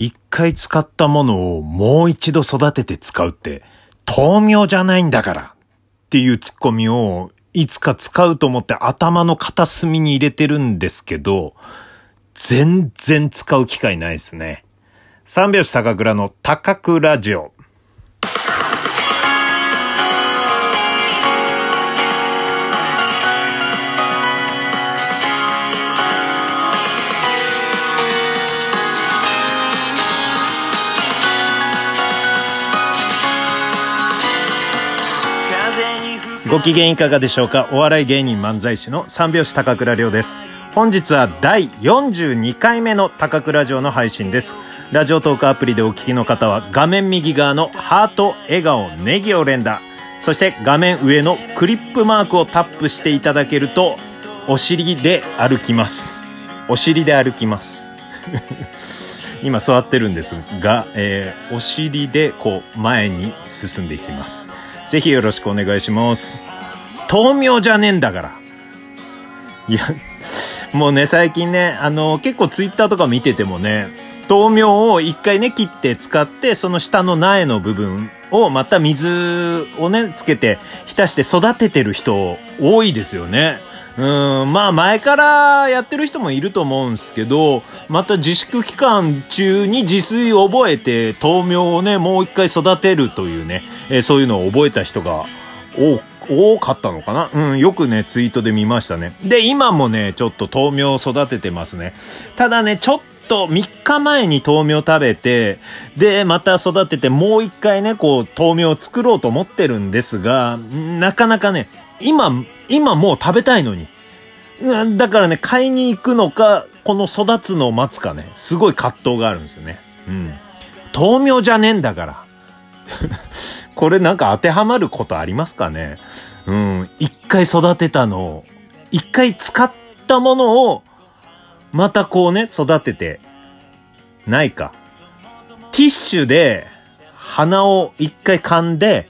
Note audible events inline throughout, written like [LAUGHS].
一回使ったものをもう一度育てて使うって、豆苗じゃないんだからっていうツッコミをいつか使うと思って頭の片隅に入れてるんですけど、全然使う機会ないですね。三拍子高倉の高倉ラジオ。ご機嫌いかがでしょうか？お笑い芸人漫才師の三拍子高倉涼です。本日は第42回目の高倉城の配信です。ラジオトークアプリでお聞きの方は画面右側のハート、笑顔、ネギを連打。そして画面上のクリップマークをタップしていただけるとお尻で歩きます。お尻で歩きます。[LAUGHS] 今座ってるんですが、えー、お尻でこう前に進んでいきます。ぜひよろしくお願いします。豆苗じゃねえんだから。いや、もうね、最近ね、あの、結構ツイッターとか見ててもね、豆苗を一回ね、切って使って、その下の苗の部分をまた水をね、つけて、浸して育ててる人多いですよね。うん、まあ前からやってる人もいると思うんですけど、また自粛期間中に自炊を覚えて豆苗をね、もう一回育てるというね、えー、そういうのを覚えた人が多かったのかな？うん、よくね、ツイートで見ましたね。で、今もね、ちょっと豆苗を育ててますね。ただね、ちょっと3日前に豆苗食べて、で、また育てて、もう一回ね、こう、豆苗を作ろうと思ってるんですが、なかなかね、今、今もう食べたいのに。だからね、買いに行くのか、この育つのを待つかね、すごい葛藤があるんですよね。うん。豆苗じゃねえんだから。[LAUGHS] これなんか当てはまることありますかねうん。一回育てたのを、一回使ったものを、またこうね、育てて、ないか。ティッシュで、鼻を一回噛んで、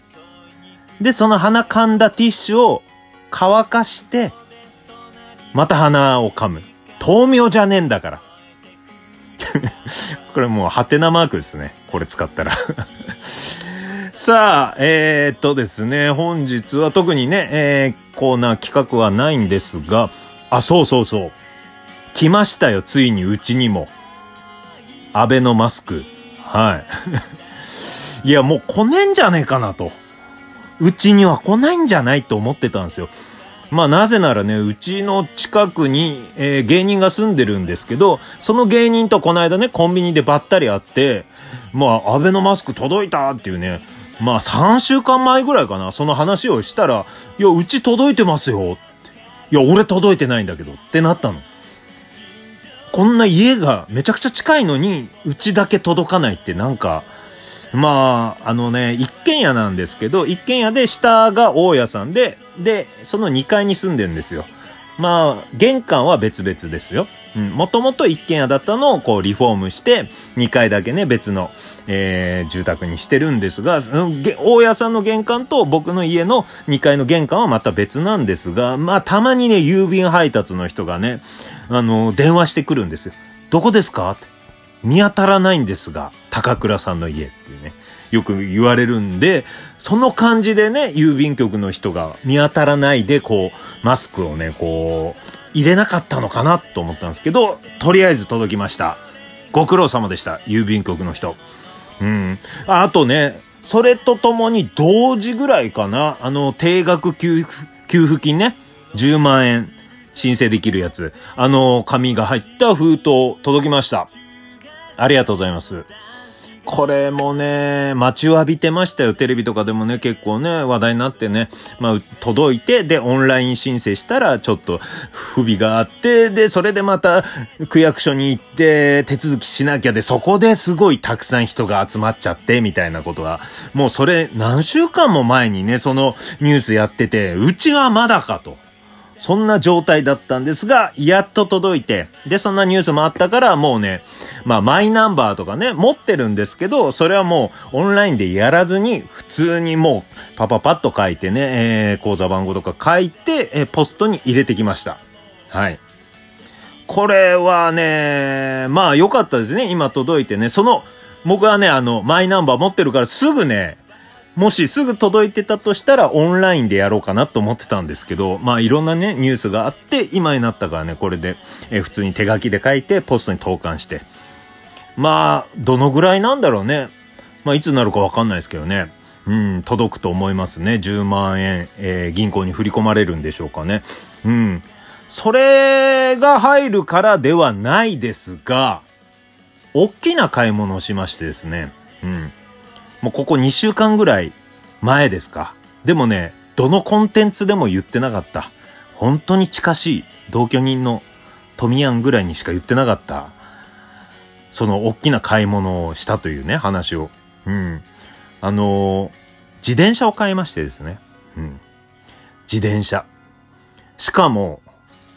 で、その鼻噛んだティッシュを乾かして、また鼻を噛む。豆苗じゃねえんだから。[LAUGHS] これもう、ハテナマークですね。これ使ったら [LAUGHS] さあ、えー、っとですね、本日は特にね、えー、コーナー企画はないんですが、あ、そうそうそう。来ましたよ、ついにうちにも。アベノマスク。はい。[LAUGHS] いや、もう来ねえんじゃねえかなと。うちには来ないんじゃないと思ってたんですよ。まあなぜならね、うちの近くに、えー、芸人が住んでるんですけど、その芸人とこの間ね、コンビニでばったり会って、まあ、アベノマスク届いたっていうね、まあ3週間前ぐらいかな、その話をしたら、いや、うち届いてますよって。いや、俺届いてないんだけどってなったの。こんな家がめちゃくちゃ近いのに、うちだけ届かないってなんか、まあ、あのね、一軒家なんですけど、一軒家で下が大家さんで、で、その2階に住んでるんですよ。まあ、玄関は別々ですよ。もともと一軒家だったのをこうリフォームして、2階だけね、別の、えー、住宅にしてるんですが、大家さんの玄関と僕の家の2階の玄関はまた別なんですが、まあ、たまにね、郵便配達の人がね、あの、電話してくるんですよ。どこですか？って。見当たらないんですが、高倉さんの家っていうね。よく言われるんで、その感じでね、郵便局の人が見当たらないで、こう、マスクをね、こう、入れなかったのかなと思ったんですけど、とりあえず届きました。ご苦労様でした、郵便局の人。うん。あとね、それとともに同時ぐらいかな、あの、定額給付給付金ね、10万円申請できるやつ、あの、紙が入った封筒届きました。ありがとうございます。これもね、待ちわびてましたよ。テレビとかでもね、結構ね、話題になってね、まあ、届いて、で、オンライン申請したら、ちょっと不備があって、で、それでまた、区役所に行って、手続きしなきゃで、そこですごいたくさん人が集まっちゃって、みたいなことが、もうそれ、何週間も前にね、そのニュースやってて、うちはまだかと。そんな状態だったんですが、やっと届いて、で、そんなニュースもあったから、もうね、まあ、マイナンバーとかね、持ってるんですけど、それはもう、オンラインでやらずに、普通にもう、パパパッと書いてね、えー、口座番号とか書いて、えー、ポストに入れてきました。はい。これはね、まあ良かったですね。今届いてね。その、僕はね、あの、マイナンバー持ってるからすぐね、もしすぐ届いてたとしたらオンラインでやろうかなと思ってたんですけど、まあいろんなね、ニュースがあって、今になったからね、これで、え普通に手書きで書いて、ポストに投函して。まあ、どのぐらいなんだろうね。まあいつになるかわかんないですけどね。うん、届くと思いますね。10万円、えー、銀行に振り込まれるんでしょうかね。うん。それが入るからではないですが、大きな買い物をしましてですね。うん。もうここ2週間ぐらい前ですか。でもね、どのコンテンツでも言ってなかった。本当に近しい同居人の富ヤンぐらいにしか言ってなかった。その大きな買い物をしたというね、話を。うん。あのー、自転車を買いましてですね。うん。自転車。しかも、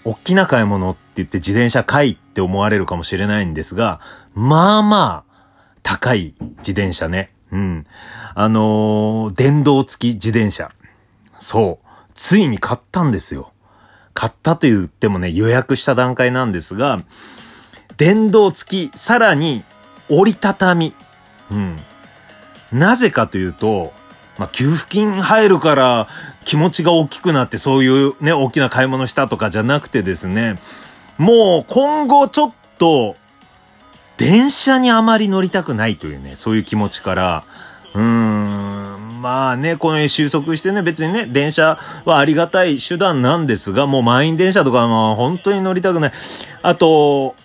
大きな買い物って言って自転車買いって思われるかもしれないんですが、まあまあ、高い自転車ね。うん。あのー、電動付き自転車。そう。ついに買ったんですよ。買ったと言ってもね、予約した段階なんですが、電動付き、さらに折りたたみ。うん。なぜかというと、まあ、給付金入るから気持ちが大きくなってそういうね、大きな買い物したとかじゃなくてですね、もう今後ちょっと、電車にあまり乗りたくないというね、そういう気持ちから、うーん、まあね、この収束してね、別にね、電車はありがたい手段なんですが、もう満員電車とかまあ本当に乗りたくない。あと、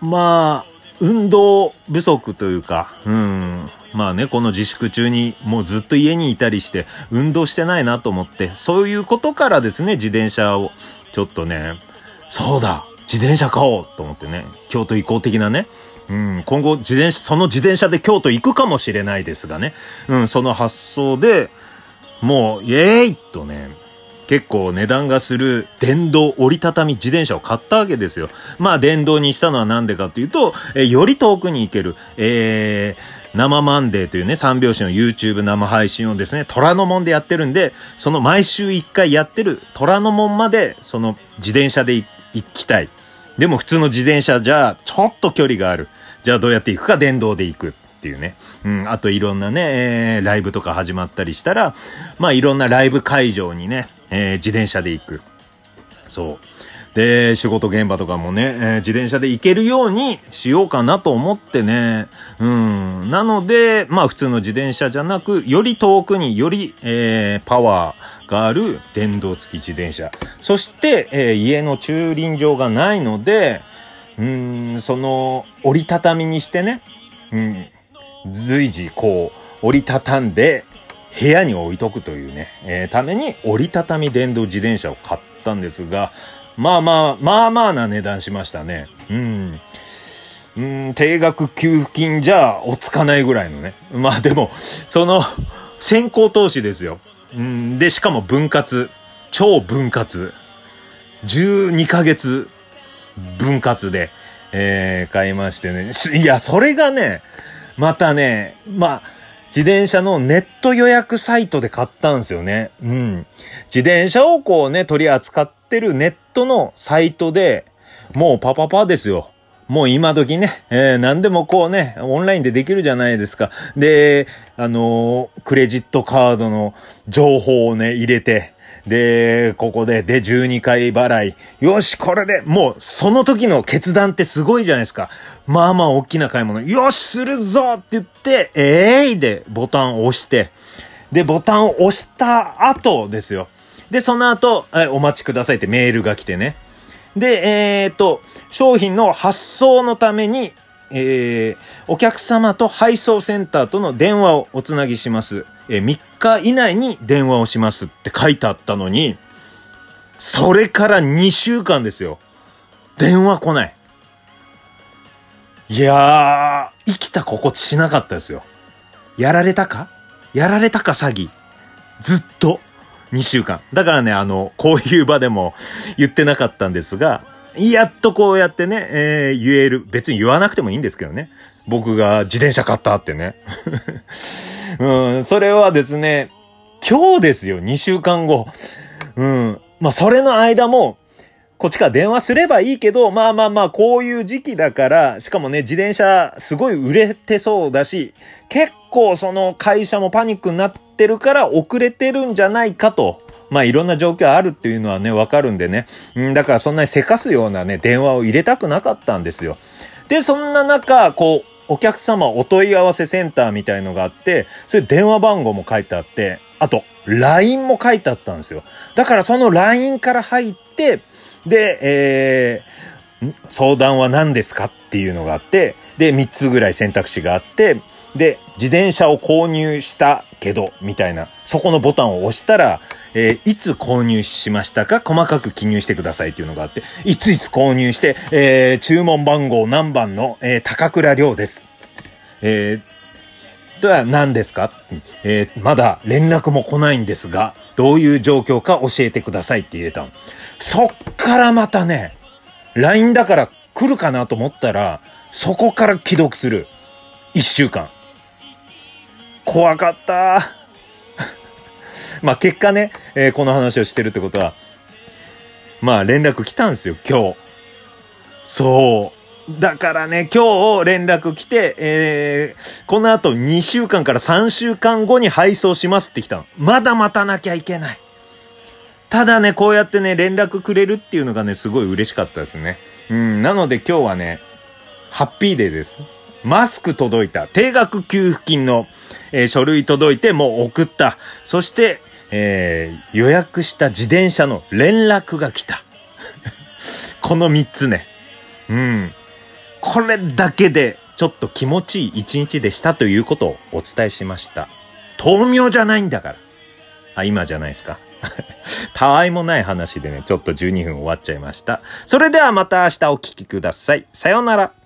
まあ、運動不足というか、うん、まあね、この自粛中にもうずっと家にいたりして運動してないなと思って、そういうことからですね、自転車をちょっとね、そうだ自転車買おうと思ってね、京都移行的なね、うん、今後自転車、その自転車で京都行くかもしれないですがね、うん、その発想で、もう、イエーイとね、結構値段がする電動折りたたみ自転車を買ったわけですよ。まあ電動にしたのはなんでかっていうと、えより遠くに行ける、えー、生マンデーというね、三拍子の YouTube 生配信をですね、虎ノ門でやってるんで、その毎週一回やってる虎ノ門まで、その自転車で行きたい。でも普通の自転車じゃ、ちょっと距離がある。じゃあどうやって行くか電動で行く。っていうね。うん、あといろんなね、えー、ライブとか始まったりしたら、まあいろんなライブ会場にね、えー、自転車で行く。そう。で、仕事現場とかもね、えー、自転車で行けるようにしようかなと思ってね。うん。なので、まあ普通の自転車じゃなく、より遠くにより、えー、パワーがある電動付き自転車。そして、えー、家の駐輪場がないので、うん、その、折りたたみにしてね、うん、随時こう、折りたたんで、部屋に置いとくというね、えー、ために折りたたみ電動自転車を買ったんですが、まあまあ、まあまあな値段しましたね。うん。うん、定額給付金じゃおつかないぐらいのね。まあでも、その、先行投資ですよ。うん、で、しかも分割。超分割。12ヶ月分割で、えー、買いましてね。いや、それがね、またね、まあ、自転車のネット予約サイトで買ったんですよね。うん。自転車をこうね、取り扱ってるネットのサイトで、もうパパパですよ。もう今時ね、えー、何でもこうね、オンラインでできるじゃないですか。で、あのー、クレジットカードの情報をね、入れて、で、ここで、で、12回払い。よし、これで、もう、その時の決断ってすごいじゃないですか。まあまあ、大きな買い物。よし、するぞって言って、えーいで、ボタンを押して、で、ボタンを押した後ですよ。で、その後、お待ちくださいってメールが来てね。で、えー、っと、商品の発送のために、えー、お客様と配送センターとの電話をおつなぎします。えー、3日以内に電話をしますって書いてあったのに、それから2週間ですよ。電話来ない。いやー、生きた心地しなかったですよ。やられたか？やられたか詐欺？ずっと。2週間。だからね、あの、こういう場でも言ってなかったんですが、やっとこうやってね、えー、言える。別に言わなくてもいいんですけどね。僕が自転車買ったってね。[LAUGHS] うん、それはですね、今日ですよ、2週間後。うん。まあ、それの間も、こっちから電話すればいいけど、まあまあまあ、こういう時期だから、しかもね、自転車すごい売れてそうだし、結構その会社もパニックになってるから遅れてるんじゃないかと。まあいろんな状況あるっていうのはね、わかるんでね。うん、だからそんなにせかすようなね、電話を入れたくなかったんですよ。で、そんな中、こう、お客様お問い合わせセンターみたいのがあって、それ電話番号も書いてあって、あと、LINE も書いてあったんですよ。だからその LINE から入って、で、えー、相談は何ですかっていうのがあって、で、3つぐらい選択肢があって、で、自転車を購入したけど、みたいな、そこのボタンを押したら、えー、いつ購入しましたか？細かく記入してくださいっていうのがあって、いついつ購入して、えー、注文番号何番の、えー、高倉亮です。えー、とは何ですか？えー、まだ連絡も来ないんですが、どういう状況か教えてくださいって入れたの。そっからまたね、LINE だから来るかなと思ったら、そこから既読する。一週間。怖かった。[LAUGHS] まあ結果ね、えー、この話をしてるってことは、まあ連絡来たんですよ、今日。そう。だからね、今日連絡来て、えー、この後2週間から3週間後に配送しますって来たの。まだ待たなきゃいけない。ただね、こうやってね、連絡くれるっていうのがね、すごい嬉しかったですね。うん、なので今日はね、ハッピーデーです。マスク届いた。定額給付金の、えー、書類届いてもう送った。そして、えー、予約した自転車の連絡が来た。[LAUGHS] この三つね。うん。これだけでちょっと気持ちいい一日でしたということをお伝えしました。豆苗じゃないんだから。あ、今じゃないですか。[LAUGHS] たわいもない話でね、ちょっと12分終わっちゃいました。それではまた明日お聴きください。さようなら。